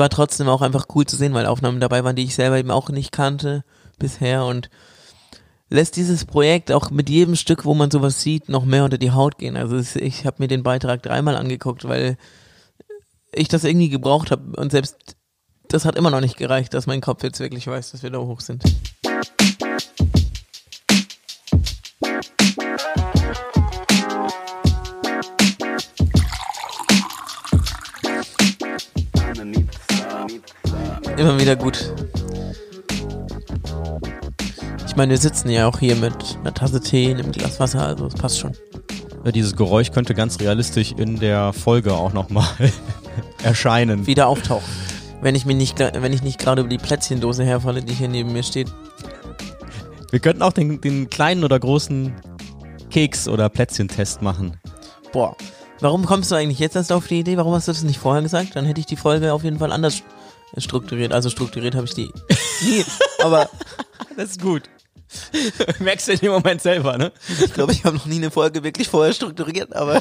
war trotzdem auch einfach cool zu sehen, weil Aufnahmen dabei waren, die ich selber eben auch nicht kannte bisher und lässt dieses Projekt auch mit jedem Stück, wo man sowas sieht, noch mehr unter die Haut gehen. Also es, ich habe mir den Beitrag dreimal angeguckt, weil ich das irgendwie gebraucht habe und selbst das hat immer noch nicht gereicht, dass mein Kopf jetzt wirklich weiß, dass wir da hoch sind. Immer wieder gut. Ich meine, wir sitzen ja auch hier mit einer Tasse Tee, einem Glas Wasser, also es passt schon. Ja, dieses Geräusch könnte ganz realistisch in der Folge auch nochmal erscheinen. Wieder auftauchen. Wenn ich mir nicht, wenn ich nicht gerade über die Plätzchendose herfalle, die hier neben mir steht. Wir könnten auch den, den kleinen oder großen Keks- oder Plätzchentest machen. Boah. Warum kommst du eigentlich jetzt erst auf die Idee? Warum hast du das nicht vorher gesagt? Dann hätte ich die Folge auf jeden Fall anders strukturiert. Also strukturiert habe ich die nie, aber das ist gut. Merkst du in dem Moment selber, ne? Ich glaube, ich habe noch nie eine Folge wirklich vorher strukturiert, aber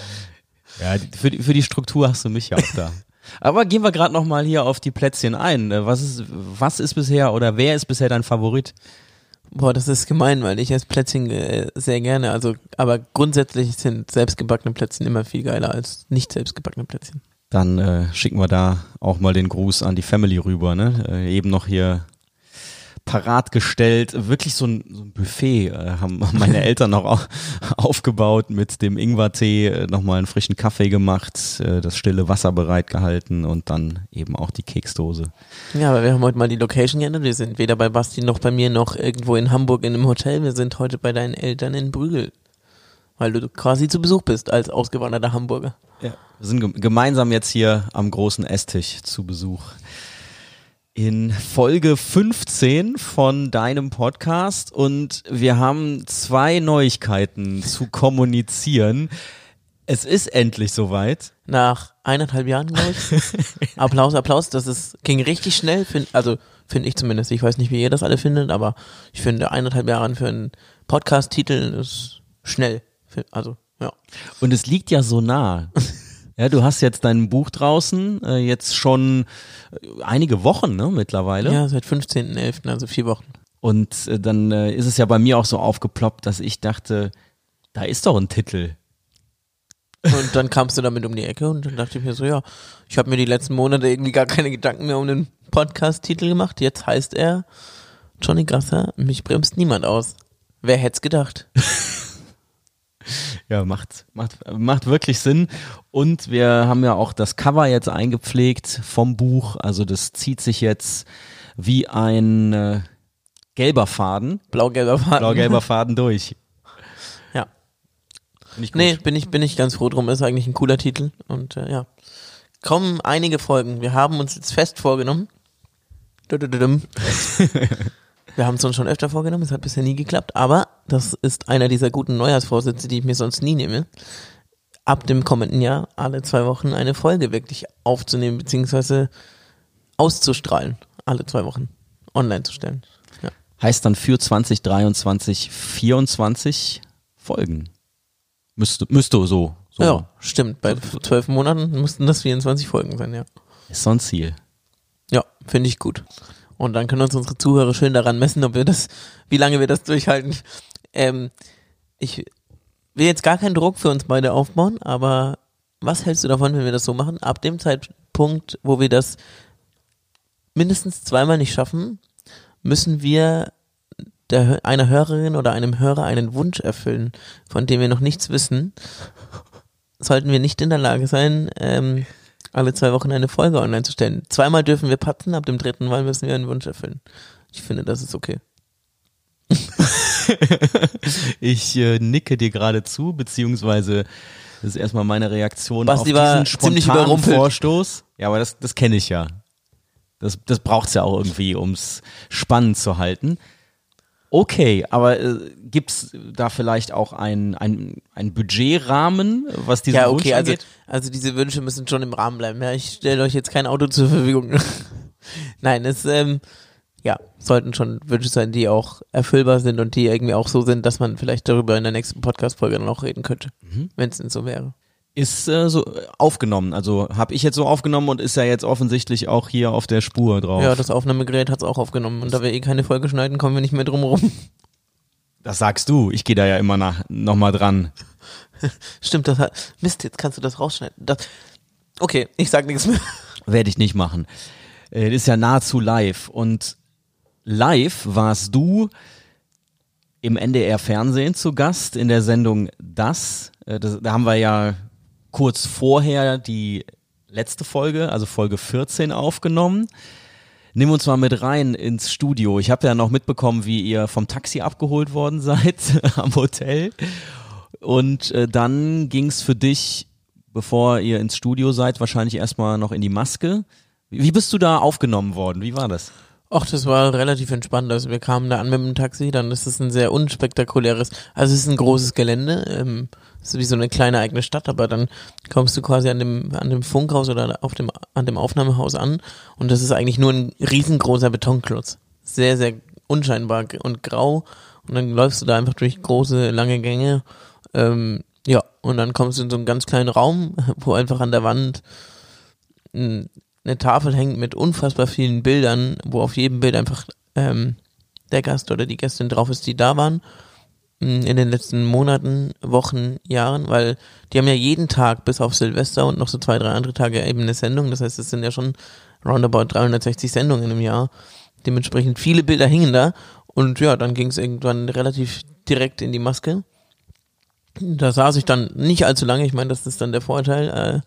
ja, für die, für die Struktur hast du mich ja auch da. Aber gehen wir gerade noch mal hier auf die Plätzchen ein. Was ist, was ist bisher oder wer ist bisher dein Favorit? Boah, das ist gemein, weil ich esse Plätzchen äh, sehr gerne. Also, aber grundsätzlich sind selbstgebackene Plätzchen immer viel geiler als nicht selbstgebackene Plätzchen. Dann äh, schicken wir da auch mal den Gruß an die Family rüber. Ne? Äh, eben noch hier parat gestellt. Wirklich so ein, so ein Buffet äh, haben meine Eltern noch aufgebaut mit dem Ingwertee, äh, nochmal einen frischen Kaffee gemacht, äh, das stille Wasser bereitgehalten und dann eben auch die Keksdose. Ja, aber wir haben heute mal die Location geändert. Wir sind weder bei Basti noch bei mir noch irgendwo in Hamburg in einem Hotel. Wir sind heute bei deinen Eltern in Brügel. Weil du quasi zu Besuch bist als ausgewanderter Hamburger. Ja. Wir sind gemeinsam jetzt hier am großen Esstisch zu Besuch. In Folge 15 von deinem Podcast und wir haben zwei Neuigkeiten zu kommunizieren. Es ist endlich soweit. Nach eineinhalb Jahren, glaube ich. Applaus, Applaus. Das ist, ging richtig schnell, find, also finde ich zumindest. Ich weiß nicht, wie ihr das alle findet, aber ich finde eineinhalb Jahre für einen Podcast-Titel ist schnell. Also, ja. Und es liegt ja so nah. Ja, du hast jetzt dein Buch draußen, äh, jetzt schon äh, einige Wochen, ne, mittlerweile. Ja, seit 15.11., also vier Wochen. Und äh, dann äh, ist es ja bei mir auch so aufgeploppt, dass ich dachte, da ist doch ein Titel. Und dann kamst du damit um die Ecke und dann dachte ich mir so, ja, ich habe mir die letzten Monate irgendwie gar keine Gedanken mehr um den Podcast-Titel gemacht. Jetzt heißt er Johnny Grasser, mich bremst niemand aus. Wer hätte es gedacht? Ja, macht, macht, macht wirklich Sinn. Und wir haben ja auch das Cover jetzt eingepflegt vom Buch. Also das zieht sich jetzt wie ein äh, gelber Faden. Blau-gelber Faden. Blau-gelber Faden durch. Ja. Nicht nee, bin ich, bin ich ganz froh drum. Ist eigentlich ein cooler Titel. Und äh, ja. Kommen einige Folgen. Wir haben uns jetzt fest vorgenommen. Wir haben es uns schon öfter vorgenommen, es hat bisher nie geklappt, aber das ist einer dieser guten Neujahrsvorsätze, die ich mir sonst nie nehme. Ab dem kommenden Jahr alle zwei Wochen eine Folge wirklich aufzunehmen, beziehungsweise auszustrahlen. Alle zwei Wochen online zu stellen. Ja. Heißt dann für 2023 24 Folgen. Müsste, müsste so, so. Ja, stimmt. Bei zwölf Monaten müssten das 24 Folgen sein, ja. Ist so ein Ziel. Ja, finde ich gut. Und dann können uns unsere Zuhörer schön daran messen, ob wir das, wie lange wir das durchhalten. Ähm, ich will jetzt gar keinen Druck für uns beide aufbauen, aber was hältst du davon, wenn wir das so machen? Ab dem Zeitpunkt, wo wir das mindestens zweimal nicht schaffen, müssen wir der, einer Hörerin oder einem Hörer einen Wunsch erfüllen, von dem wir noch nichts wissen. Sollten wir nicht in der Lage sein, ähm, alle zwei Wochen eine Folge online zu stellen. Zweimal dürfen wir patzen, ab dem dritten Mal müssen wir einen Wunsch erfüllen. Ich finde, das ist okay. ich äh, nicke dir gerade zu, beziehungsweise das ist erstmal meine Reaktion Basti auf diesen spontanen Vorstoß. Ja, aber das, das kenne ich ja. Das, das braucht's ja auch irgendwie, ums spannend zu halten. Okay, aber äh, gibt's da vielleicht auch ein, ein, Budgetrahmen, was diese ja, okay, also, also diese Wünsche müssen schon im Rahmen bleiben. Ja, ich stelle euch jetzt kein Auto zur Verfügung. Nein, es ähm, ja, sollten schon Wünsche sein, die auch erfüllbar sind und die irgendwie auch so sind, dass man vielleicht darüber in der nächsten Podcast-Folge auch reden könnte, mhm. wenn es denn so wäre. Ist äh, so aufgenommen, also habe ich jetzt so aufgenommen und ist ja jetzt offensichtlich auch hier auf der Spur drauf. Ja, das Aufnahmegerät hat es auch aufgenommen und da wir eh keine Folge schneiden, kommen wir nicht mehr drum rum. Das sagst du, ich gehe da ja immer nach, nochmal dran. Stimmt, das hat, Mist, jetzt kannst du das rausschneiden. Das, okay, ich sag nichts mehr. Werde ich nicht machen. Äh, das ist ja nahezu live und live warst du im NDR Fernsehen zu Gast in der Sendung Das. Äh, das da haben wir ja kurz vorher die letzte Folge, also Folge 14 aufgenommen. Nimm uns mal mit rein ins Studio. Ich habe ja noch mitbekommen, wie ihr vom Taxi abgeholt worden seid am Hotel. Und äh, dann ging es für dich, bevor ihr ins Studio seid, wahrscheinlich erstmal noch in die Maske. Wie bist du da aufgenommen worden? Wie war das? Ach, das war relativ entspannt. Also wir kamen da an mit dem Taxi, dann ist es ein sehr unspektakuläres, also es ist ein großes Gelände. Ähm, ist wie so eine kleine eigene Stadt, aber dann kommst du quasi an dem, an dem Funkhaus oder auf dem, an dem Aufnahmehaus an und das ist eigentlich nur ein riesengroßer Betonklotz. Sehr, sehr unscheinbar und grau und dann läufst du da einfach durch große, lange Gänge. Ähm, ja, und dann kommst du in so einen ganz kleinen Raum, wo einfach an der Wand eine Tafel hängt mit unfassbar vielen Bildern, wo auf jedem Bild einfach ähm, der Gast oder die Gästin drauf ist, die da waren in den letzten Monaten, Wochen, Jahren, weil die haben ja jeden Tag bis auf Silvester und noch so zwei, drei andere Tage eben eine Sendung. Das heißt, es sind ja schon roundabout 360 Sendungen im Jahr. Dementsprechend viele Bilder hingen da. Und ja, dann ging es irgendwann relativ direkt in die Maske. Da saß ich dann nicht allzu lange. Ich meine, das ist dann der Vorteil, äh,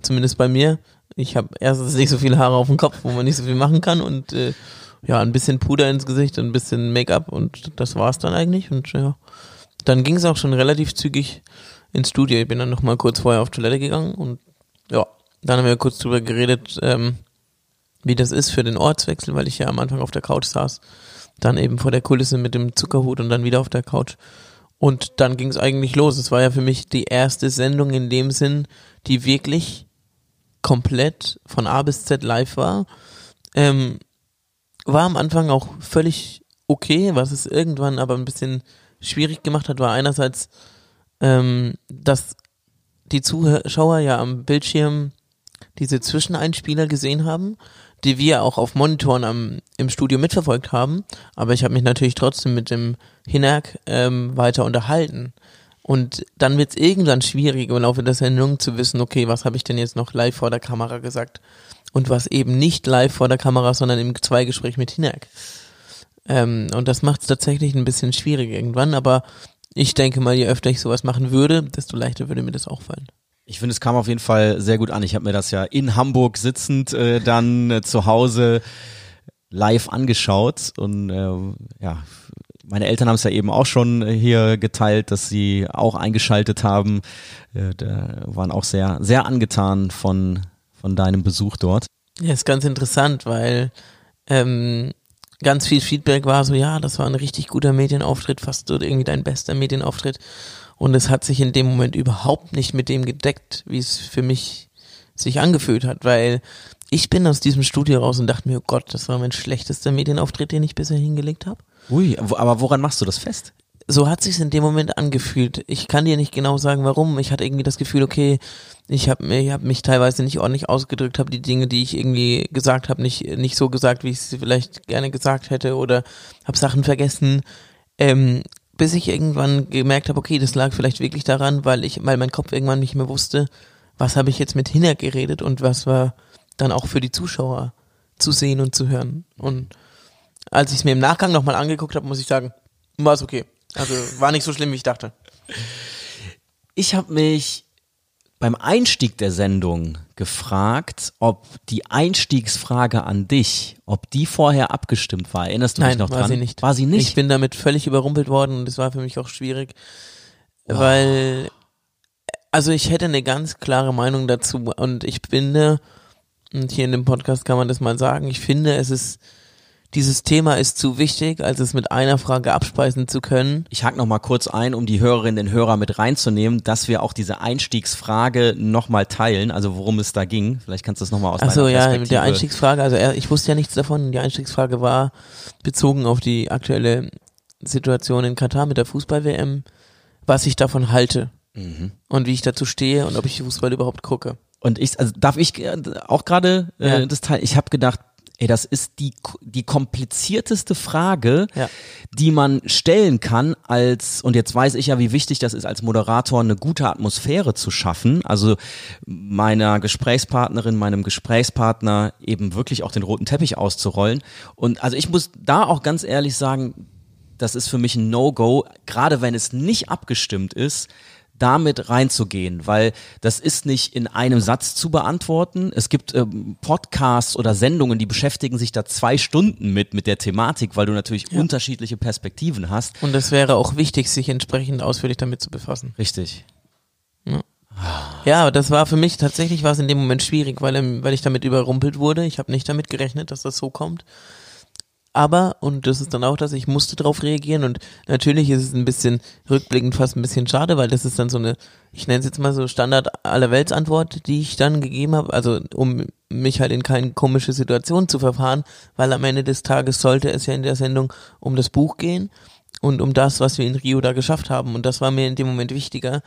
zumindest bei mir. Ich habe erstens nicht so viele Haare auf dem Kopf, wo man nicht so viel machen kann und äh, ja, ein bisschen Puder ins Gesicht, ein bisschen Make-up und das war's dann eigentlich. Und ja, dann ging es auch schon relativ zügig ins Studio. Ich bin dann noch mal kurz vorher auf Toilette gegangen und ja, dann haben wir kurz drüber geredet, ähm, wie das ist für den Ortswechsel, weil ich ja am Anfang auf der Couch saß, dann eben vor der Kulisse mit dem Zuckerhut und dann wieder auf der Couch. Und dann ging es eigentlich los. Es war ja für mich die erste Sendung in dem Sinn, die wirklich komplett von A bis Z live war. Ähm, war am Anfang auch völlig okay, was es irgendwann aber ein bisschen schwierig gemacht hat, war einerseits, ähm, dass die Zuschauer ja am Bildschirm diese Zwischeneinspieler gesehen haben, die wir auch auf Monitoren am, im Studio mitverfolgt haben. Aber ich habe mich natürlich trotzdem mit dem Hinak ähm, weiter unterhalten. Und dann wird es irgendwann schwierig im Laufe der Sendung zu wissen, okay, was habe ich denn jetzt noch live vor der Kamera gesagt? und was eben nicht live vor der Kamera, sondern im Zweigespräch mit Hinak. Ähm, und das macht es tatsächlich ein bisschen schwierig irgendwann, aber ich denke mal, je öfter ich sowas machen würde, desto leichter würde mir das auch fallen. Ich finde, es kam auf jeden Fall sehr gut an. Ich habe mir das ja in Hamburg sitzend äh, dann äh, zu Hause live angeschaut und äh, ja, meine Eltern haben es ja eben auch schon hier geteilt, dass sie auch eingeschaltet haben. Äh, da waren auch sehr, sehr angetan von von deinem Besuch dort? Ja, ist ganz interessant, weil ähm, ganz viel Feedback war so, ja, das war ein richtig guter Medienauftritt, fast so irgendwie dein bester Medienauftritt. Und es hat sich in dem Moment überhaupt nicht mit dem gedeckt, wie es für mich sich angefühlt hat, weil ich bin aus diesem Studio raus und dachte mir, oh Gott, das war mein schlechtester Medienauftritt, den ich bisher hingelegt habe. Ui, aber woran machst du das fest? So hat sich's in dem Moment angefühlt. Ich kann dir nicht genau sagen, warum. Ich hatte irgendwie das Gefühl, okay, ich habe ich hab mich teilweise nicht ordentlich ausgedrückt, habe die Dinge, die ich irgendwie gesagt habe, nicht nicht so gesagt, wie ich sie vielleicht gerne gesagt hätte oder habe Sachen vergessen. Ähm, bis ich irgendwann gemerkt habe, okay, das lag vielleicht wirklich daran, weil ich, weil mein Kopf irgendwann nicht mehr wusste, was habe ich jetzt mit Hinner geredet und was war dann auch für die Zuschauer zu sehen und zu hören. Und als ich es mir im Nachgang nochmal angeguckt habe, muss ich sagen, war es okay. Also war nicht so schlimm, wie ich dachte. Ich habe mich beim Einstieg der Sendung gefragt, ob die Einstiegsfrage an dich, ob die vorher abgestimmt war. Erinnerst du Nein, dich noch war dran? Sie nicht. War sie nicht? Ich bin damit völlig überrumpelt worden und es war für mich auch schwierig, wow. weil also ich hätte eine ganz klare Meinung dazu und ich finde und hier in dem Podcast kann man das mal sagen, ich finde, es ist dieses Thema ist zu wichtig, als es mit einer Frage abspeisen zu können. Ich hake noch mal kurz ein, um die Hörerinnen und Hörer mit reinzunehmen, dass wir auch diese Einstiegsfrage noch mal teilen, also worum es da ging. Vielleicht kannst du das noch mal aus Ach so, ja, mit der Einstiegsfrage, also ich wusste ja nichts davon. Die Einstiegsfrage war bezogen auf die aktuelle Situation in Katar mit der Fußball-WM, was ich davon halte. mhm. und wie ich dazu stehe und ob ich Fußball überhaupt gucke. Und ich, also darf ich äh, auch gerade äh, ja. das Teil, ich habe gedacht, ey, das ist die, die komplizierteste Frage, ja. die man stellen kann als, und jetzt weiß ich ja, wie wichtig das ist, als Moderator eine gute Atmosphäre zu schaffen. Also meiner Gesprächspartnerin, meinem Gesprächspartner eben wirklich auch den roten Teppich auszurollen. Und also ich muss da auch ganz ehrlich sagen, das ist für mich ein No-Go, gerade wenn es nicht abgestimmt ist, damit reinzugehen, weil das ist nicht in einem Satz zu beantworten. Es gibt ähm, Podcasts oder Sendungen, die beschäftigen sich da zwei Stunden mit, mit der Thematik, weil du natürlich ja. unterschiedliche Perspektiven hast. Und es wäre auch wichtig, sich entsprechend ausführlich damit zu befassen. Richtig. Ja. Ja, das war für mich tatsächlich war es in dem Moment schwierig, weil, weil ich damit überrumpelt wurde. Ich habe nicht damit gerechnet, dass das so kommt. Aber, und das ist dann auch das, ich musste darauf reagieren und natürlich ist es ein bisschen rückblickend fast ein bisschen schade, weil das ist dann so eine, ich nenne es jetzt mal so Standard allerweltsantwort, die ich dann gegeben habe, also um mich halt in keine komische Situation zu verfahren, weil am Ende des Tages sollte es ja in der Sendung um das Buch gehen und um das, was wir in Rio da geschafft haben und das war mir in dem Moment wichtiger.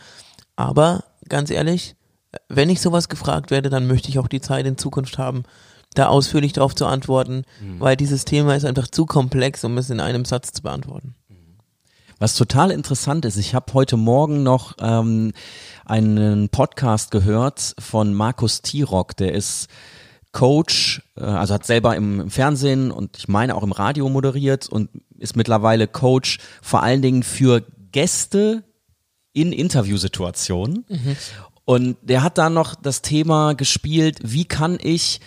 Aber ganz ehrlich, wenn ich sowas gefragt werde, dann möchte ich auch die Zeit in Zukunft haben, da ausführlich darauf zu antworten, mhm. weil dieses Thema ist einfach zu komplex, um es in einem Satz zu beantworten. Was total interessant ist, ich habe heute Morgen noch ähm, einen Podcast gehört von Markus Tirock, der ist Coach, äh, also hat selber im, im, Fernsehen und ich meine auch im Radio moderiert und ist mittlerweile Coach vor allen Dingen für Gäste in Interviewsituationen. Mhm. Und der hat da noch das Thema gespielt, wie kann ich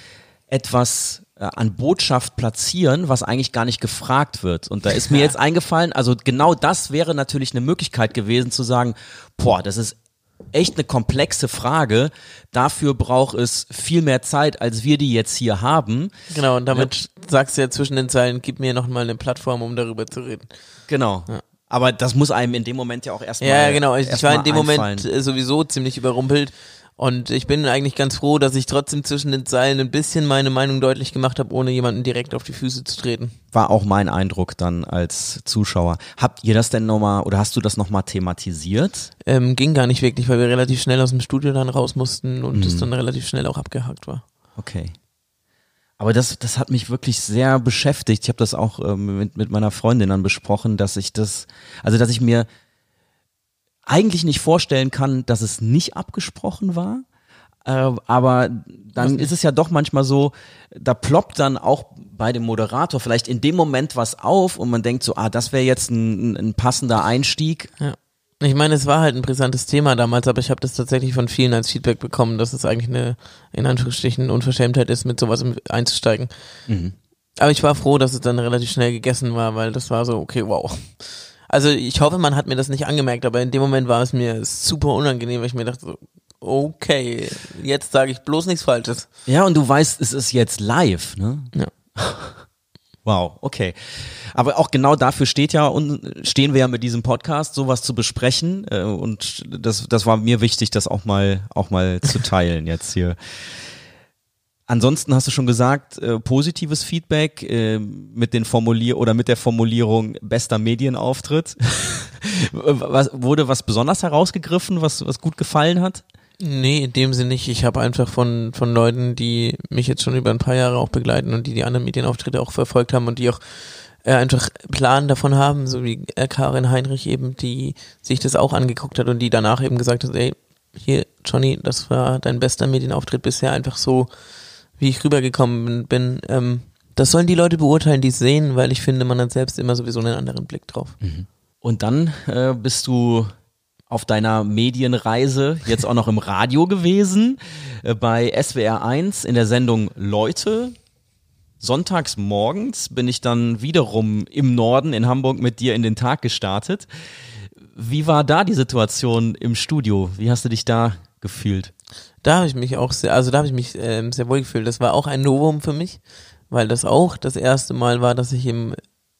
etwas äh, an Botschaft platzieren, was eigentlich gar nicht gefragt wird. Und da ist mir jetzt eingefallen, also genau das wäre natürlich eine Möglichkeit gewesen zu sagen, boah, das ist echt eine komplexe Frage. Dafür braucht es viel mehr Zeit, als wir die jetzt hier haben. Genau, und damit ja. sagst du ja zwischen den Zeilen, gib mir nochmal eine Plattform, um darüber zu reden. Genau. Ja. Aber das muss einem in dem Moment ja auch erstmal. Ja, genau. Ich, ich war in dem einfallen. Moment sowieso ziemlich überrumpelt und ich bin eigentlich ganz froh, dass ich trotzdem zwischen den Zeilen ein bisschen meine Meinung deutlich gemacht habe, ohne jemanden direkt auf die Füße zu treten. War auch mein Eindruck dann als Zuschauer. Habt ihr das denn nochmal oder hast du das nochmal thematisiert? Ähm, ging gar nicht wirklich, weil wir relativ schnell aus dem Studio dann raus mussten und es mhm. dann relativ schnell auch abgehakt war. Okay. Aber das, das hat mich wirklich sehr beschäftigt. Ich habe das auch ähm, mit, mit meiner Freundin dann besprochen, dass ich das, also dass ich mir eigentlich nicht vorstellen kann, dass es nicht abgesprochen war. Äh, aber dann ist es ja doch manchmal so, da ploppt dann auch bei dem Moderator vielleicht in dem Moment was auf und man denkt so, ah, das wäre jetzt ein, ein passender Einstieg. Ja. Ich meine, es war halt ein brisantes Thema damals, aber ich habe das tatsächlich von vielen als Feedback bekommen, dass es eigentlich eine, in Anführungsstrichen, Unverschämtheit ist, mit sowas einzusteigen. Mhm. Aber ich war froh, dass es dann relativ schnell gegessen war, weil das war so, okay, wow. Also ich hoffe, man hat mir das nicht angemerkt, aber in dem Moment war es mir super unangenehm, weil ich mir dachte, okay, jetzt sage ich bloß nichts Falsches. Ja, und du weißt, es ist jetzt live, ne? Ja. Wow, okay. Aber auch genau dafür steht ja und stehen wir ja mit diesem Podcast, sowas zu besprechen. Äh, und das, das war mir wichtig, das auch mal, auch mal zu teilen jetzt hier. Ansonsten hast du schon gesagt, äh, positives Feedback äh, mit den Formulier oder mit der Formulierung bester Medienauftritt. was, wurde was besonders herausgegriffen, was, was gut gefallen hat? Nee, in dem Sinne nicht. Ich habe einfach von, von Leuten, die mich jetzt schon über ein paar Jahre auch begleiten und die die anderen Medienauftritte auch verfolgt haben und die auch äh, einfach Plan davon haben, so wie äh, Karin Heinrich eben, die sich das auch angeguckt hat und die danach eben gesagt hat, ey, hier, Johnny, das war dein bester Medienauftritt bisher, einfach so wie ich rübergekommen bin. Ähm, das sollen die Leute beurteilen, die es sehen, weil ich finde, man hat selbst immer sowieso einen anderen Blick drauf. Mhm. Und dann äh, bist du auf deiner Medienreise jetzt auch noch im Radio gewesen, äh, bei SWR 1 in der Sendung Leute. Sonntags morgens bin ich dann wiederum im Norden in Hamburg mit dir in den Tag gestartet. Wie war da die Situation im Studio? Wie hast du dich da gefühlt? Da habe ich mich auch sehr, also da habe ich mich ähm, sehr wohl gefühlt. Das war auch ein Novum für mich, weil das auch das erste Mal war, dass ich im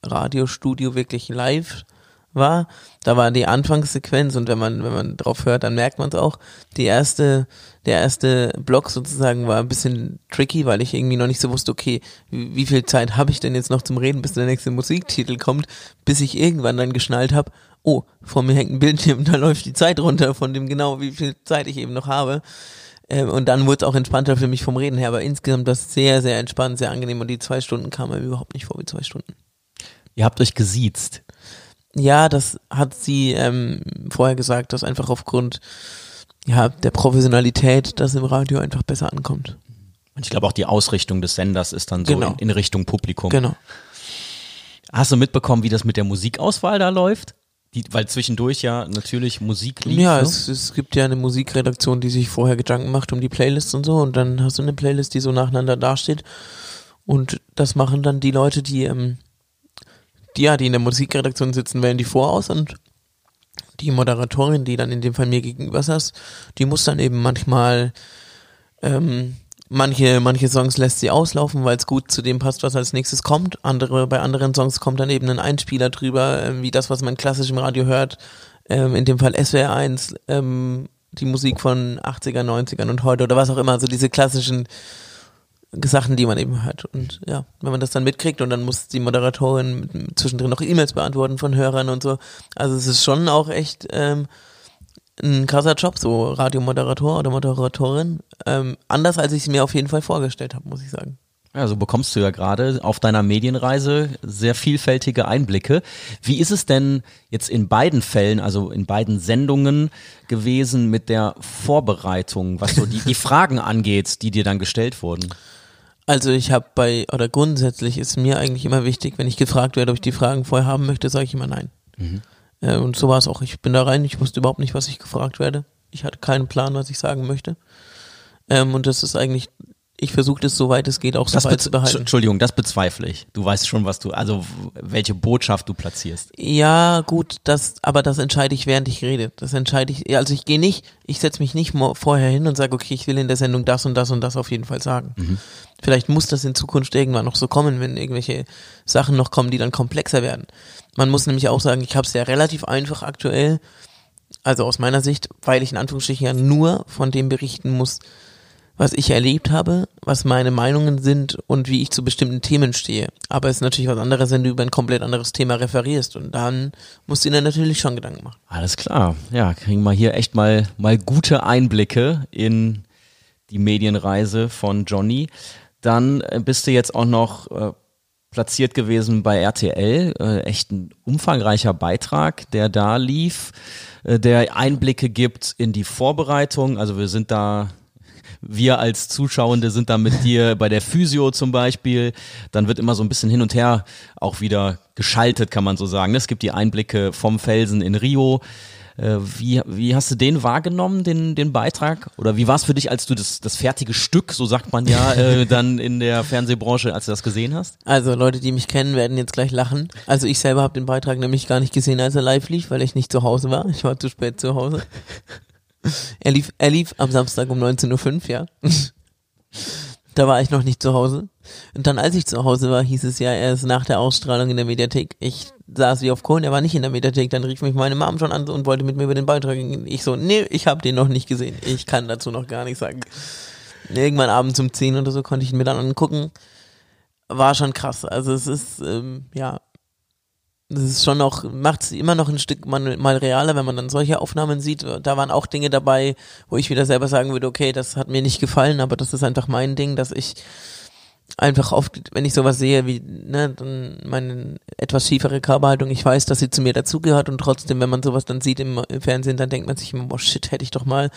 Radiostudio wirklich live war. Da war die Anfangssequenz und wenn man, wenn man drauf hört, dann merkt man es auch. Die erste, der erste Block sozusagen war ein bisschen tricky, weil ich irgendwie noch nicht so wusste, okay, wie, wie viel Zeit habe ich denn jetzt noch zum Reden, bis der nächste Musiktitel kommt, bis ich irgendwann dann geschnallt habe, oh, vor mir hängt ein Bildschirm, da läuft die Zeit runter von dem genau, wie viel Zeit ich eben noch habe. Ähm, und dann wurde es auch entspannter für mich vom Reden her, aber insgesamt das sehr, sehr entspannt, sehr angenehm und die zwei Stunden kamen mir überhaupt nicht vor wie zwei Stunden. Ihr habt euch gesiezt. Ja, das hat sie ähm, vorher gesagt, dass einfach aufgrund ja, der Professionalität das im Radio einfach besser ankommt. Und ich glaube auch die Ausrichtung des Senders ist dann so genau. in, in Richtung Publikum. Genau. Hast du mitbekommen, wie das mit der Musikauswahl da läuft? Die, weil zwischendurch ja natürlich Musik lief. Ja, ne? es, es gibt ja eine Musikredaktion, die sich vorher Gedanken macht um die Playlists und so und dann hast du eine Playlist, die so nacheinander dasteht und das machen dann die Leute, die, ähm, die ja, die in der Musikredaktion sitzen, wählen die voraus und die Moderatorin, die dann in dem Fall mir gegenüber saß, die muss dann eben manchmal ähm, manche, manche Songs lässt sie auslaufen, weil es gut zu dem passt, was als nächstes kommt. Andere, bei anderen Songs kommt dann eben ein Einspieler drüber, ähm, wie das, was man klassisch im Radio hört. Ähm, in dem Fall SWR 1, ähm, die Musik von 80er, 90ern und heute oder was auch immer, so also diese klassischen Sachen, die man eben hört. Und ja, wenn man das dann mitkriegt und dann muss die Moderatorin zwischendrin noch E-Mails beantworten von Hörern und so. Also es ist schon auch echt ähm, ein krasser Job, so Radiomoderator oder Moderatorin. Ähm, anders als ich es mir auf jeden Fall vorgestellt habe, muss ich sagen. Ja, so bekommst du ja gerade auf deiner Medienreise sehr vielfältige Einblicke. Wie ist es denn jetzt in beiden Fällen, also in beiden Sendungen gewesen mit der Vorbereitung, was so die, die Fragen angeht, die dir dann gestellt wurden? Also ich habe bei, oder grundsätzlich ist mir eigentlich immer wichtig, wenn ich gefragt werde, ob ich die Fragen vorher haben möchte, sage ich immer nein. Mhm. Äh, und so war es auch. Ich bin da rein, ich wusste überhaupt nicht, was ich gefragt werde. Ich hatte keinen Plan, was ich sagen möchte. Ähm, und das ist eigentlich, ich versuche das, soweit es geht, auch so zu behalten. Entschuldigung, das bezweifle ich. Du weißt schon, was du, also welche Botschaft du platzierst. Ja, gut, das, aber das entscheide ich, während ich rede. Das entscheide ich, also ich gehe nicht, ich setze mich nicht vorher hin und sage, okay, ich will in der Sendung das und das und das auf jeden Fall sagen. Mhm. Vielleicht muss das in Zukunft irgendwann noch so kommen, wenn irgendwelche Sachen noch kommen, die dann komplexer werden. Man muss nämlich auch sagen, ich habe es ja relativ einfach aktuell, also aus meiner Sicht, weil ich in Anführungsstrichen ja nur von dem berichten muss, was ich erlebt habe, was meine Meinungen sind und wie ich zu bestimmten Themen stehe. Aber es ist natürlich was anderes, wenn du über ein komplett anderes Thema referierst und dann musst du dir natürlich schon Gedanken machen. Alles klar. Ja, kriegen wir hier echt mal, mal gute Einblicke in die Medienreise von Johnny. Dann äh, bist du jetzt auch noch äh, platziert gewesen bei RTL. Äh, echt ein umfangreicher Beitrag, der da lief, äh, der Einblicke gibt in die Vorbereitung. Also wir sind da wir als Zuschauende sind da mit dir bei der Physio zum Beispiel. Dann wird immer so ein bisschen hin und her auch wieder geschaltet, kann man so sagen. Es gibt die Einblicke vom Felsen in Rio. Äh, wie, wie hast du den wahrgenommen, den, den Beitrag? Oder wie war es für dich, als du das, das fertige Stück, so sagt man ja, äh, dann in der Fernsehbranche, als du das gesehen hast? Also Leute, die mich kennen, werden jetzt gleich lachen. Also ich selber habe den Beitrag nämlich gar nicht gesehen, als er live lief, weil ich nicht zu Hause war. Ich war zu spät zu Hause. Er lief, er lief am Samstag um 19.05 Uhr, ja. Da war ich noch nicht zu Hause. Und dann, als ich zu Hause war, hieß es ja erst nach der Ausstrahlung in der Mediathek. Ich saß wie auf Kohlen, er war nicht in der Mediathek. Dann rief mich meine Mom schon an und wollte mit mir über den Beitrag gehen. Ich so, nee, ich habe den noch nicht gesehen. Ich kann dazu noch gar nichts sagen. Irgendwann abends um 10 oder so konnte ich ihn mir dann angucken. War schon krass. Also es ist, ähm, ja, das ist schon noch, macht es immer noch ein Stück mal, realer, wenn man dann solche Aufnahmen sieht. Da waren auch Dinge dabei, wo ich wieder selber sagen würde, okay, das hat mir nicht gefallen, aber das ist einfach mein Ding, dass ich einfach oft, wenn ich sowas sehe, wie, ne, dann meine etwas schiefere Körperhaltung, ich weiß, dass sie zu mir dazugehört und trotzdem, wenn man sowas dann sieht im, im Fernsehen, dann denkt man sich immer, boah, shit, hätte ich doch mal.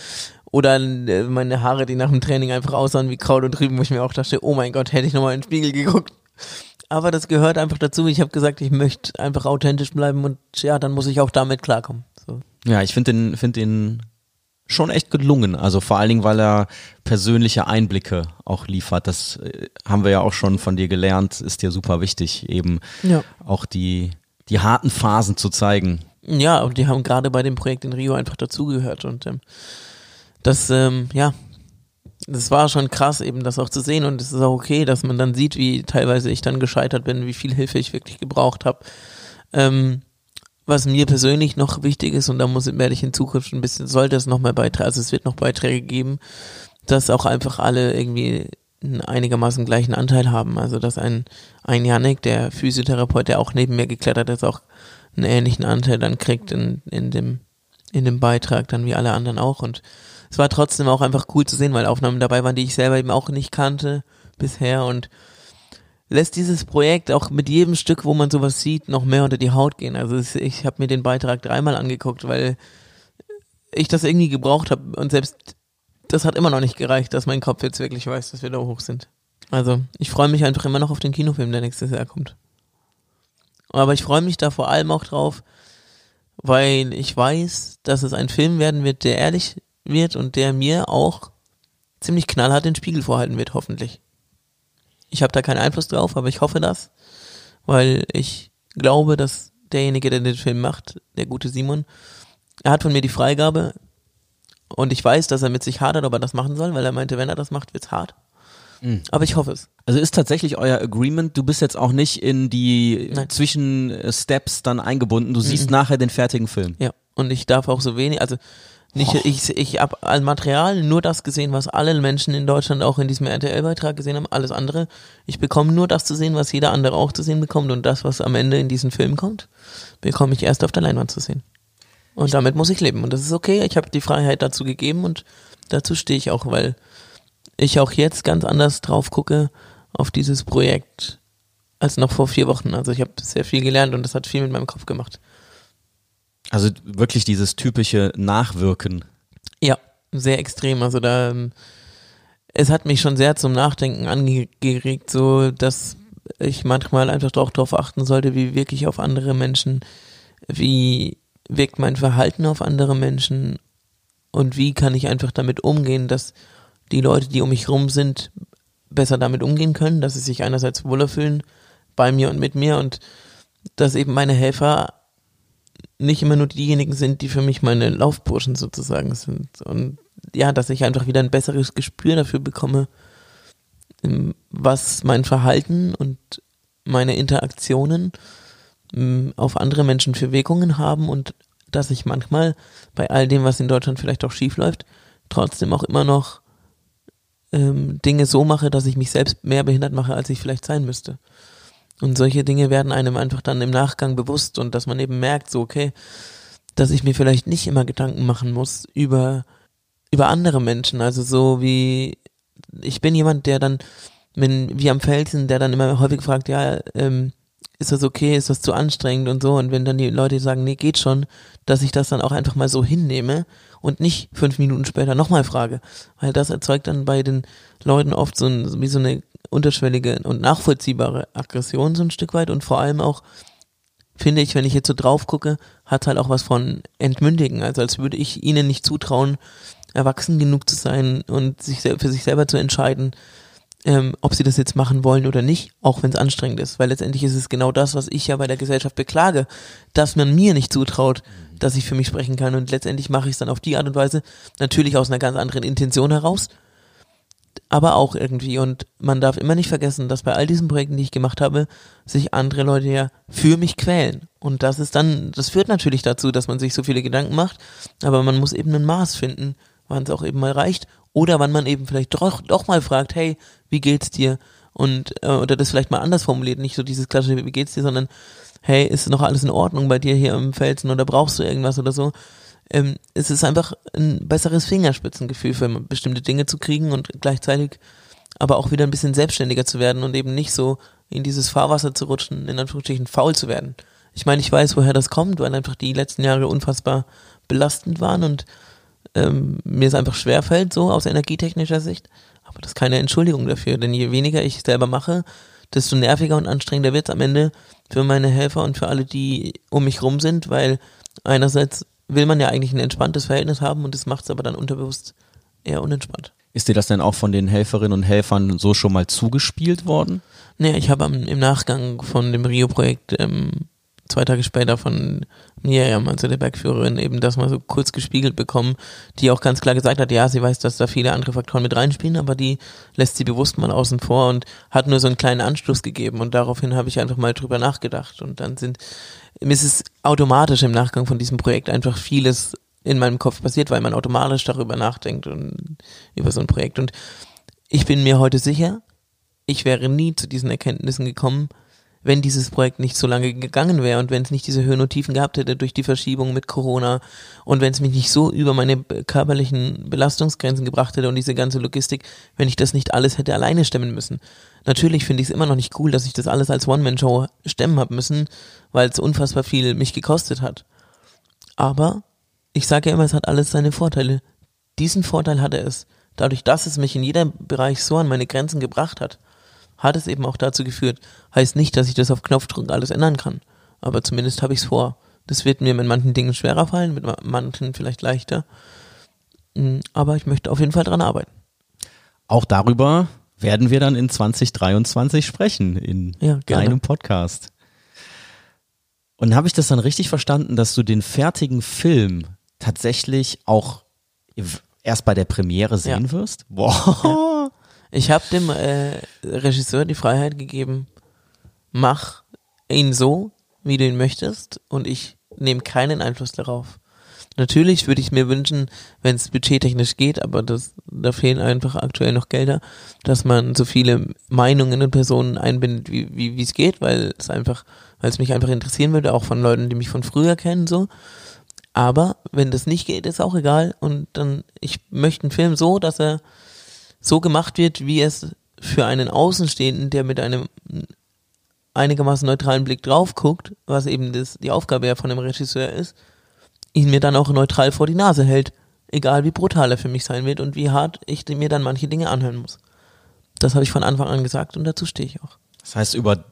Oder äh, meine Haare, die nach dem Training einfach aussahen wie Kraut und Rüben, wo ich mir auch dachte, oh mein Gott, hätte ich nochmal in den Spiegel geguckt aber das gehört einfach dazu. Ich habe gesagt, ich möchte einfach authentisch bleiben und ja, dann muss ich auch damit klarkommen. So. Ja, ich finde den, find den schon echt gelungen. Also vor allen Dingen, weil er persönliche Einblicke auch liefert. Das äh, haben wir ja auch schon von dir gelernt, ist dir super wichtig, eben ja. auch die, die harten Phasen zu zeigen. Ja, und die haben gerade bei dem Projekt in Rio einfach dazugehört und ähm, das, ähm, ja, das war schon krass, eben das auch zu sehen und es ist auch okay, dass man dann sieht, wie teilweise ich dann gescheitert bin, wie viel Hilfe ich wirklich gebraucht habe. Ähm, was mir persönlich noch wichtig ist, und da muss, werde ich in Zukunft ein bisschen, sollte es noch mal Beiträge, also es wird noch Beiträge geben, dass auch einfach alle irgendwie einen einigermaßen gleichen Anteil haben. Also dass ein, ein Janik, der Physiotherapeut, der auch neben mir geklettert ist, auch einen ähnlichen Anteil dann kriegt in, in dem, in dem Beitrag, dann wie alle anderen auch. Und es war trotzdem auch einfach cool zu sehen, weil Aufnahmen dabei waren, die ich selber eben auch nicht kannte bisher und lässt dieses Projekt auch mit jedem Stück, wo man sowas sieht, noch mehr unter die Haut gehen. Also es, ich habe mir den Beitrag dreimal angeguckt, weil ich das irgendwie gebraucht habe und selbst das hat immer noch nicht gereicht, dass mein Kopf jetzt wirklich weiß, dass wir da hoch sind. Also ich freue mich einfach immer noch auf den Kinofilm, der nächstes Jahr kommt. Aber ich freue mich da vor allem auch drauf, weil ich weiß, dass es ein Film werden wird, der ehrlich wird und der mir auch ziemlich knallhart den Spiegel vorhalten wird, hoffentlich. Ich habe da keinen Einfluss drauf, aber ich hoffe das, weil ich glaube, dass derjenige, der den Film macht, der gute Simon, er hat von mir die Freigabe und ich weiß, dass er mit sich hadert, ob er das machen soll, weil er meinte, wenn er das macht, wird's hart. Mhm. Aber ich hoffe es. Also ist tatsächlich euer Agreement, du bist jetzt auch nicht in die Nein. Zwischensteps dann eingebunden, du siehst mhm. nachher den fertigen Film. Ja, und ich darf auch so wenig, also nicht, oh. ich, ich habe als Material nur das gesehen, was alle Menschen in Deutschland auch in diesem RTL-Beitrag gesehen haben. Alles andere. Ich bekomme nur das zu sehen, was jeder andere auch zu sehen bekommt. Und das, was am Ende in diesen Film kommt, bekomme ich erst auf der Leinwand zu sehen. Und damit muss ich leben. Und das ist okay. Ich habe die Freiheit dazu gegeben und dazu stehe ich auch, weil ich auch jetzt ganz anders drauf gucke auf dieses Projekt als noch vor vier Wochen. Also ich habe sehr viel gelernt und das hat viel mit meinem Kopf gemacht. Also wirklich dieses typische Nachwirken. Ja, sehr extrem. Also da, ähm, es hat mich schon sehr zum Nachdenken angeregt, so dass ich manchmal einfach auch darauf achten sollte, wie wirklich auf andere Menschen, wie wirkt mein Verhalten auf andere Menschen und wie kann ich einfach damit umgehen, dass die Leute, die um mich rum sind, besser damit umgehen können, dass sie sich einerseits wohler fühlen bei mir und mit mir und dass eben meine Helfer nicht immer nur diejenigen sind, die für mich meine Laufburschen sozusagen sind. Und ja, dass ich einfach wieder ein besseres Gespür dafür bekomme, ähm, was mein Verhalten und meine Interaktionen ähm, auf andere Menschen für Wirkungen haben und dass ich manchmal bei all dem, was in Deutschland vielleicht auch schief läuft, trotzdem auch immer noch ähm, Dinge so mache, dass ich mich selbst mehr behindert mache, als ich vielleicht sein müsste. Und solche Dinge werden einem einfach dann im Nachgang bewusst und dass man eben merkt, so, okay, dass ich mir vielleicht nicht immer Gedanken machen muss über, über andere Menschen. Also so wie, ich bin jemand, der dann, wenn, wie am Felsen, der dann immer häufig fragt, ja, ähm, ist das okay, ist das zu anstrengend und so. Und wenn dann die Leute sagen, nee, geht schon, dass ich das dann auch einfach mal so hinnehme und nicht fünf Minuten später nochmal frage. Weil das erzeugt dann bei den Leuten oft so, ein, wie so eine unterschwellige und nachvollziehbare Aggression so ein Stück weit. Und vor allem auch, finde ich, wenn ich jetzt so drauf gucke, hat halt auch was von Entmündigen, also als würde ich ihnen nicht zutrauen, erwachsen genug zu sein und sich für sich selber zu entscheiden, ähm, ob sie das jetzt machen wollen oder nicht, auch wenn es anstrengend ist, weil letztendlich ist es genau das, was ich ja bei der Gesellschaft beklage, dass man mir nicht zutraut, dass ich für mich sprechen kann. Und letztendlich mache ich es dann auf die Art und Weise, natürlich aus einer ganz anderen Intention heraus, aber auch irgendwie. Und man darf immer nicht vergessen, dass bei all diesen Projekten, die ich gemacht habe, sich andere Leute ja für mich quälen. Und das ist dann, das führt natürlich dazu, dass man sich so viele Gedanken macht, aber man muss eben ein Maß finden, wann es auch eben mal reicht. Oder wann man eben vielleicht doch, doch mal fragt, hey, wie geht's dir? Und, äh, oder das vielleicht mal anders formuliert, nicht so dieses klassische, wie geht's dir, sondern, hey, ist noch alles in Ordnung bei dir hier im Felsen oder brauchst du irgendwas oder so? Ähm, es ist einfach ein besseres Fingerspitzengefühl für bestimmte Dinge zu kriegen und gleichzeitig aber auch wieder ein bisschen selbstständiger zu werden und eben nicht so in dieses Fahrwasser zu rutschen, in Anführungsstrichen faul zu werden. Ich meine, ich weiß, woher das kommt, weil einfach die letzten Jahre unfassbar belastend waren und ähm, mir es einfach schwerfällt, so aus energietechnischer Sicht. Aber das ist keine Entschuldigung dafür, denn je weniger ich selber mache, desto nerviger und anstrengender wird es am Ende für meine Helfer und für alle, die um mich rum sind, weil einerseits will man ja eigentlich ein entspanntes Verhältnis haben und das macht es aber dann unterbewusst eher unentspannt. Ist dir das denn auch von den Helferinnen und Helfern so schon mal zugespielt worden? Nee, ich habe im Nachgang von dem Rio-Projekt ähm, zwei Tage später von Miriam, also der Bergführerin, eben das mal so kurz gespiegelt bekommen, die auch ganz klar gesagt hat, ja, sie weiß, dass da viele andere Faktoren mit reinspielen, aber die lässt sie bewusst mal außen vor und hat nur so einen kleinen Anstoß gegeben und daraufhin habe ich einfach mal drüber nachgedacht und dann sind, mir ist es automatisch im Nachgang von diesem Projekt einfach vieles in meinem Kopf passiert, weil man automatisch darüber nachdenkt und über so ein Projekt und ich bin mir heute sicher, ich wäre nie zu diesen Erkenntnissen gekommen, wenn dieses Projekt nicht so lange gegangen wäre und wenn es nicht diese Höhen und Tiefen gehabt hätte durch die Verschiebung mit Corona und wenn es mich nicht so über meine körperlichen Belastungsgrenzen gebracht hätte und diese ganze Logistik, wenn ich das nicht alles hätte alleine stemmen müssen. Natürlich finde ich es immer noch nicht cool, dass ich das alles als One-Man-Show stemmen habe müssen, weil es unfassbar viel mich gekostet hat. Aber ich sage ja immer, es hat alles seine Vorteile. Diesen Vorteil hatte es. Dadurch, dass es mich in jedem Bereich so an meine Grenzen gebracht hat, hat es eben auch dazu geführt. Heißt nicht, dass ich das auf Knopfdruck alles ändern kann. Aber zumindest habe ich es vor. Das wird mir mit manchen Dingen schwerer fallen, mit manchen vielleicht leichter. Mm, aber ich möchte auf jeden Fall dran arbeiten. Auch darüber werden wir dann in 2023 sprechen in ja, deinem Podcast. Und habe ich das dann richtig verstanden, dass du den fertigen Film tatsächlich auch erst bei der Premiere sehen ja. wirst? Boah. Ja. Ich habe dem äh, Regisseur die Freiheit gegeben, mach ihn so, wie du ihn möchtest, und ich nehme keinen Einfluss darauf. Natürlich würde ich mir wünschen, wenn es budgettechnisch geht, aber das, da fehlen einfach aktuell noch Gelder, dass man so viele Meinungen und Personen einbindet, wie wie wie, es geht, weil es einfach, weil es mich einfach interessieren würde, auch von Leuten, die mich von früher kennen, so. Aber wenn das nicht geht, ist auch egal. Und dann, ich möchte einen Film so, dass er so gemacht wird, wie es für einen Außenstehenden, der mit einem einigermaßen neutralen Blick drauf guckt, was eben das, die Aufgabe ja von dem Regisseur ist, ihn mir dann auch neutral vor die Nase hält, egal wie brutal er für mich sein wird und wie hart ich mir dann manche Dinge anhören muss. Das habe ich von Anfang an gesagt und dazu stehe ich auch. Das heißt, über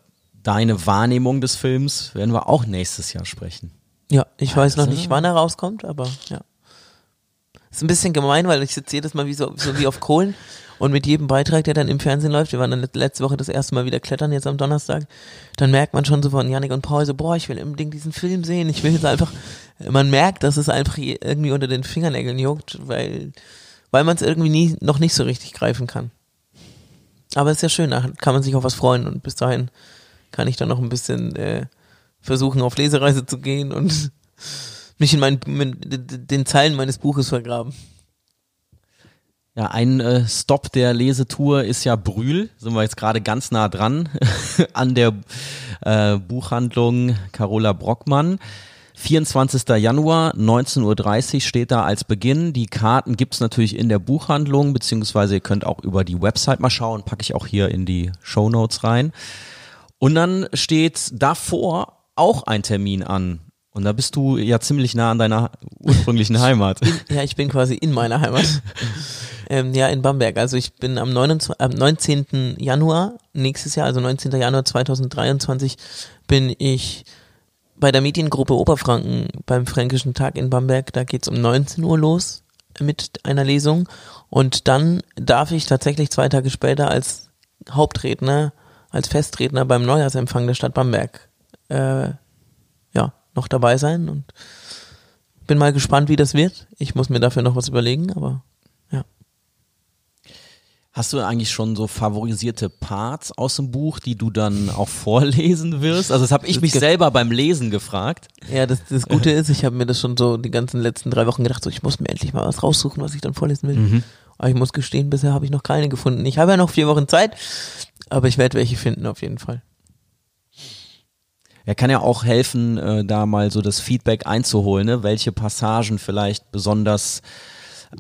deine Wahrnehmung des Films werden wir auch nächstes Jahr sprechen. Ja, ich weiß noch nicht, wann er rauskommt, aber ja. Ist ein bisschen gemein, weil ich sitze jedes Mal wie so, so wie auf Kohlen. Und mit jedem Beitrag, der dann im Fernsehen läuft, wir waren dann letzte Woche das erste Mal wieder klettern, jetzt am Donnerstag, dann merkt man schon so von Janik und Paul so, boah, ich will unbedingt diesen Film sehen. Ich will jetzt einfach, man merkt, dass es einfach irgendwie unter den Fingernägeln juckt, weil, weil man es irgendwie nie, noch nicht so richtig greifen kann. Aber es ist ja schön, da kann man sich auf was freuen und bis dahin kann ich dann noch ein bisschen äh, versuchen, auf Lesereise zu gehen und mich in meinen, den Zeilen meines Buches vergraben. Ja, ein äh, Stop der Lesetour ist ja Brühl. Sind wir jetzt gerade ganz nah dran an der äh, Buchhandlung Carola Brockmann. 24. Januar, 19.30 Uhr steht da als Beginn. Die Karten gibt's natürlich in der Buchhandlung, beziehungsweise ihr könnt auch über die Website mal schauen, packe ich auch hier in die Show Notes rein. Und dann steht davor auch ein Termin an. Und da bist du ja ziemlich nah an deiner ursprünglichen Heimat. In, ja, ich bin quasi in meiner Heimat. ähm, ja, in Bamberg. Also ich bin am, 29, am 19. Januar nächstes Jahr, also 19. Januar 2023, bin ich bei der Mediengruppe Oberfranken beim Fränkischen Tag in Bamberg. Da geht's um 19 Uhr los mit einer Lesung. Und dann darf ich tatsächlich zwei Tage später als Hauptredner, als Festredner beim Neujahrsempfang der Stadt Bamberg äh, noch dabei sein und bin mal gespannt, wie das wird. Ich muss mir dafür noch was überlegen, aber ja. Hast du eigentlich schon so favorisierte Parts aus dem Buch, die du dann auch vorlesen wirst? Also das habe ich mich selber beim Lesen gefragt. Ja, das, das Gute ist, ich habe mir das schon so die ganzen letzten drei Wochen gedacht, so ich muss mir endlich mal was raussuchen, was ich dann vorlesen will. Mhm. Aber ich muss gestehen, bisher habe ich noch keine gefunden. Ich habe ja noch vier Wochen Zeit, aber ich werde welche finden auf jeden Fall. Er kann ja auch helfen, äh, da mal so das Feedback einzuholen, ne? welche Passagen vielleicht besonders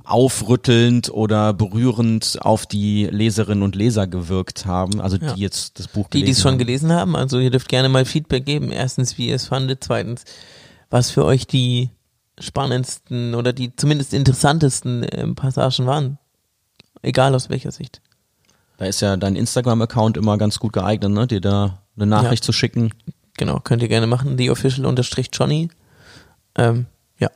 aufrüttelnd oder berührend auf die Leserinnen und Leser gewirkt haben, also ja. die jetzt das Buch gelesen haben. Die, die es schon gelesen haben, also ihr dürft gerne mal Feedback geben. Erstens, wie ihr es fandet. Zweitens, was für euch die spannendsten oder die zumindest interessantesten äh, Passagen waren. Egal aus welcher Sicht. Da ist ja dein Instagram-Account immer ganz gut geeignet, ne? dir da eine Nachricht ja. zu schicken. Genau, könnt ihr gerne machen. The Official unterstrich Johnny. Ähm, ja.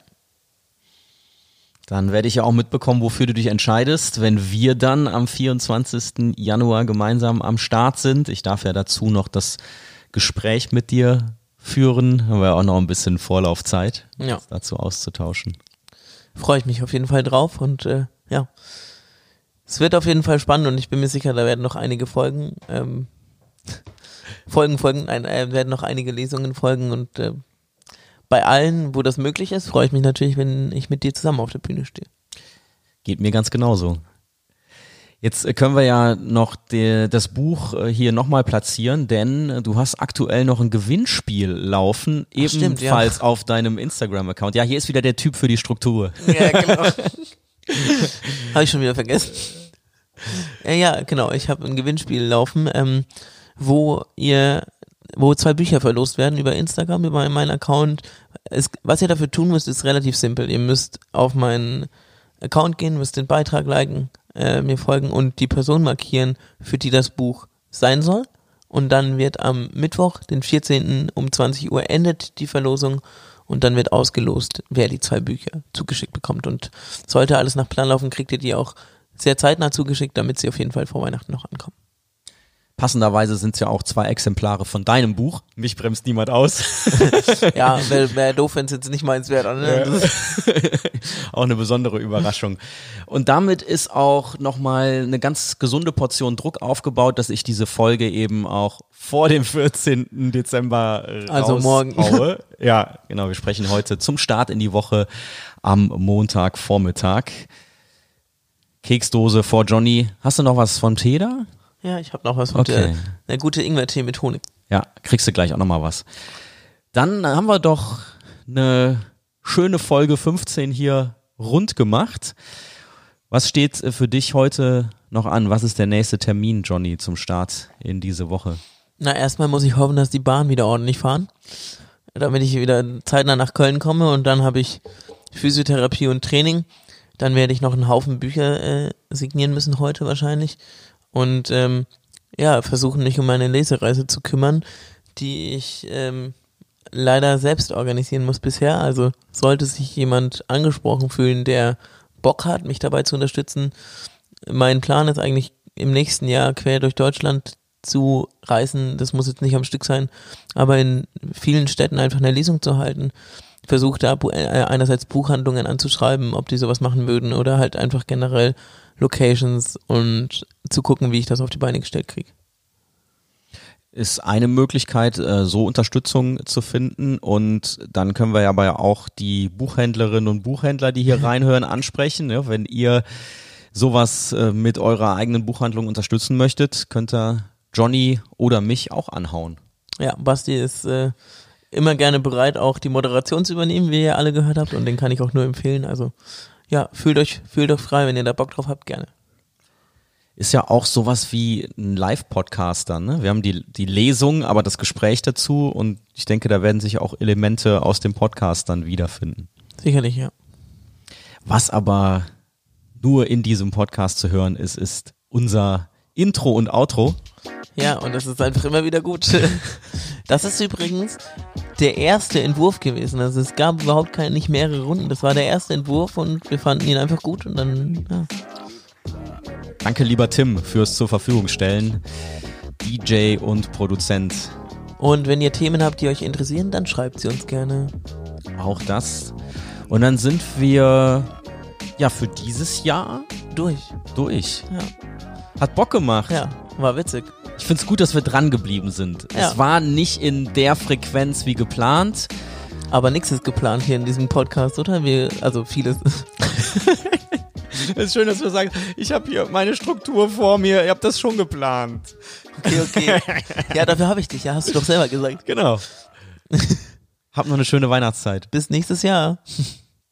Dann werde ich ja auch mitbekommen, wofür du dich entscheidest, wenn wir dann am 24. Januar gemeinsam am Start sind. Ich darf ja dazu noch das Gespräch mit dir führen. Haben wir auch noch ein bisschen Vorlaufzeit, ja. uns dazu auszutauschen. Freue ich mich auf jeden Fall drauf und äh, ja. Es wird auf jeden Fall spannend und ich bin mir sicher, da werden noch einige Folgen, ähm, Folgen, Folgen, ein, äh, werden noch einige Lesungen folgen und äh, bei allen, wo das möglich ist, freue ich mich natürlich, wenn ich mit dir zusammen auf der Bühne stehe. Geht mir ganz genauso. Jetzt äh, können wir ja noch die, das Buch äh, hier nochmal platzieren, denn äh, du hast aktuell noch ein Gewinnspiel laufen, Ach, ebenfalls stimmt, ja. auf deinem Instagram-Account. Ja, hier ist wieder der Typ für die Struktur. Ja, genau. habe ich schon wieder vergessen. Ja, ja genau. Ich habe ein Gewinnspiel laufen, ähm, wo ihr, wo zwei Bücher verlost werden über Instagram, über meinen Account. Es, was ihr dafür tun müsst, ist relativ simpel. Ihr müsst auf meinen Account gehen, müsst den Beitrag liken, äh, mir folgen und die Person markieren, für die das Buch sein soll. Und dann wird am Mittwoch, den 14. um 20 Uhr endet die Verlosung und dann wird ausgelost, wer die zwei Bücher zugeschickt bekommt. Und sollte alles nach Plan laufen, kriegt ihr die auch sehr zeitnah zugeschickt, damit sie auf jeden Fall vor Weihnachten noch ankommen. Passenderweise sind es ja auch zwei Exemplare von deinem Buch. Mich bremst niemand aus. ja, wäre wär doof, wenn es jetzt nicht meins wäre. Ne? Ja. auch eine besondere Überraschung. Und damit ist auch nochmal eine ganz gesunde Portion Druck aufgebaut, dass ich diese Folge eben auch vor dem 14. Dezember also morgen. ja, genau. Wir sprechen heute zum Start in die Woche am Montagvormittag. Keksdose vor Johnny. Hast du noch was von Tee da? Ja, ich habe noch was mit okay. der, gute Ingwertee mit Honig. Ja, kriegst du gleich auch nochmal was. Dann haben wir doch eine schöne Folge 15 hier rund gemacht. Was steht für dich heute noch an? Was ist der nächste Termin, Johnny, zum Start in diese Woche? Na, erstmal muss ich hoffen, dass die Bahn wieder ordentlich fahren, damit ich wieder zeitnah nach Köln komme und dann habe ich Physiotherapie und Training. Dann werde ich noch einen Haufen Bücher äh, signieren müssen heute wahrscheinlich und ähm, ja, versuchen mich um meine Lesereise zu kümmern, die ich ähm, leider selbst organisieren muss bisher. Also sollte sich jemand angesprochen fühlen, der Bock hat, mich dabei zu unterstützen. Mein Plan ist eigentlich im nächsten Jahr quer durch Deutschland zu reisen. Das muss jetzt nicht am Stück sein, aber in vielen Städten einfach eine Lesung zu halten. Versuche da äh, einerseits Buchhandlungen anzuschreiben, ob die sowas machen würden oder halt einfach generell Locations und zu gucken, wie ich das auf die Beine gestellt kriege. Ist eine Möglichkeit, äh, so Unterstützung zu finden. Und dann können wir ja aber auch die Buchhändlerinnen und Buchhändler, die hier reinhören, ansprechen. Wenn ihr sowas äh, mit eurer eigenen Buchhandlung unterstützen möchtet, könnt ihr Johnny oder mich auch anhauen. Ja, Basti ist äh, immer gerne bereit, auch die Moderation zu übernehmen, wie ihr alle gehört habt. Und den kann ich auch nur empfehlen. Also ja, fühlt euch, fühlt euch frei, wenn ihr da Bock drauf habt, gerne. Ist ja auch sowas wie ein Live-Podcast dann, ne? Wir haben die, die Lesung, aber das Gespräch dazu und ich denke, da werden sich auch Elemente aus dem Podcast dann wiederfinden. Sicherlich, ja. Was aber nur in diesem Podcast zu hören ist, ist unser Intro und Outro. Ja, und das ist einfach immer wieder gut. Das ist übrigens der erste Entwurf gewesen. Also es gab überhaupt keine, nicht mehrere Runden. Das war der erste Entwurf und wir fanden ihn einfach gut und dann, ja. Danke, lieber Tim, fürs zur Verfügung stellen. DJ und Produzent. Und wenn ihr Themen habt, die euch interessieren, dann schreibt sie uns gerne. Auch das. Und dann sind wir ja für dieses Jahr durch. Durch. Ja. Hat Bock gemacht. Ja, war witzig. Ich finde es gut, dass wir dran geblieben sind. Ja. Es war nicht in der Frequenz wie geplant. Aber nichts ist geplant hier in diesem Podcast, oder? Wir, also vieles. Es ist schön, dass du sagst, ich habe hier meine Struktur vor mir, ihr habt das schon geplant. Okay, okay. Ja, dafür habe ich dich, ja, hast du doch selber gesagt. Genau. Hab noch eine schöne Weihnachtszeit. Bis nächstes Jahr.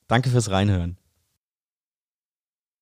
Danke fürs Reinhören.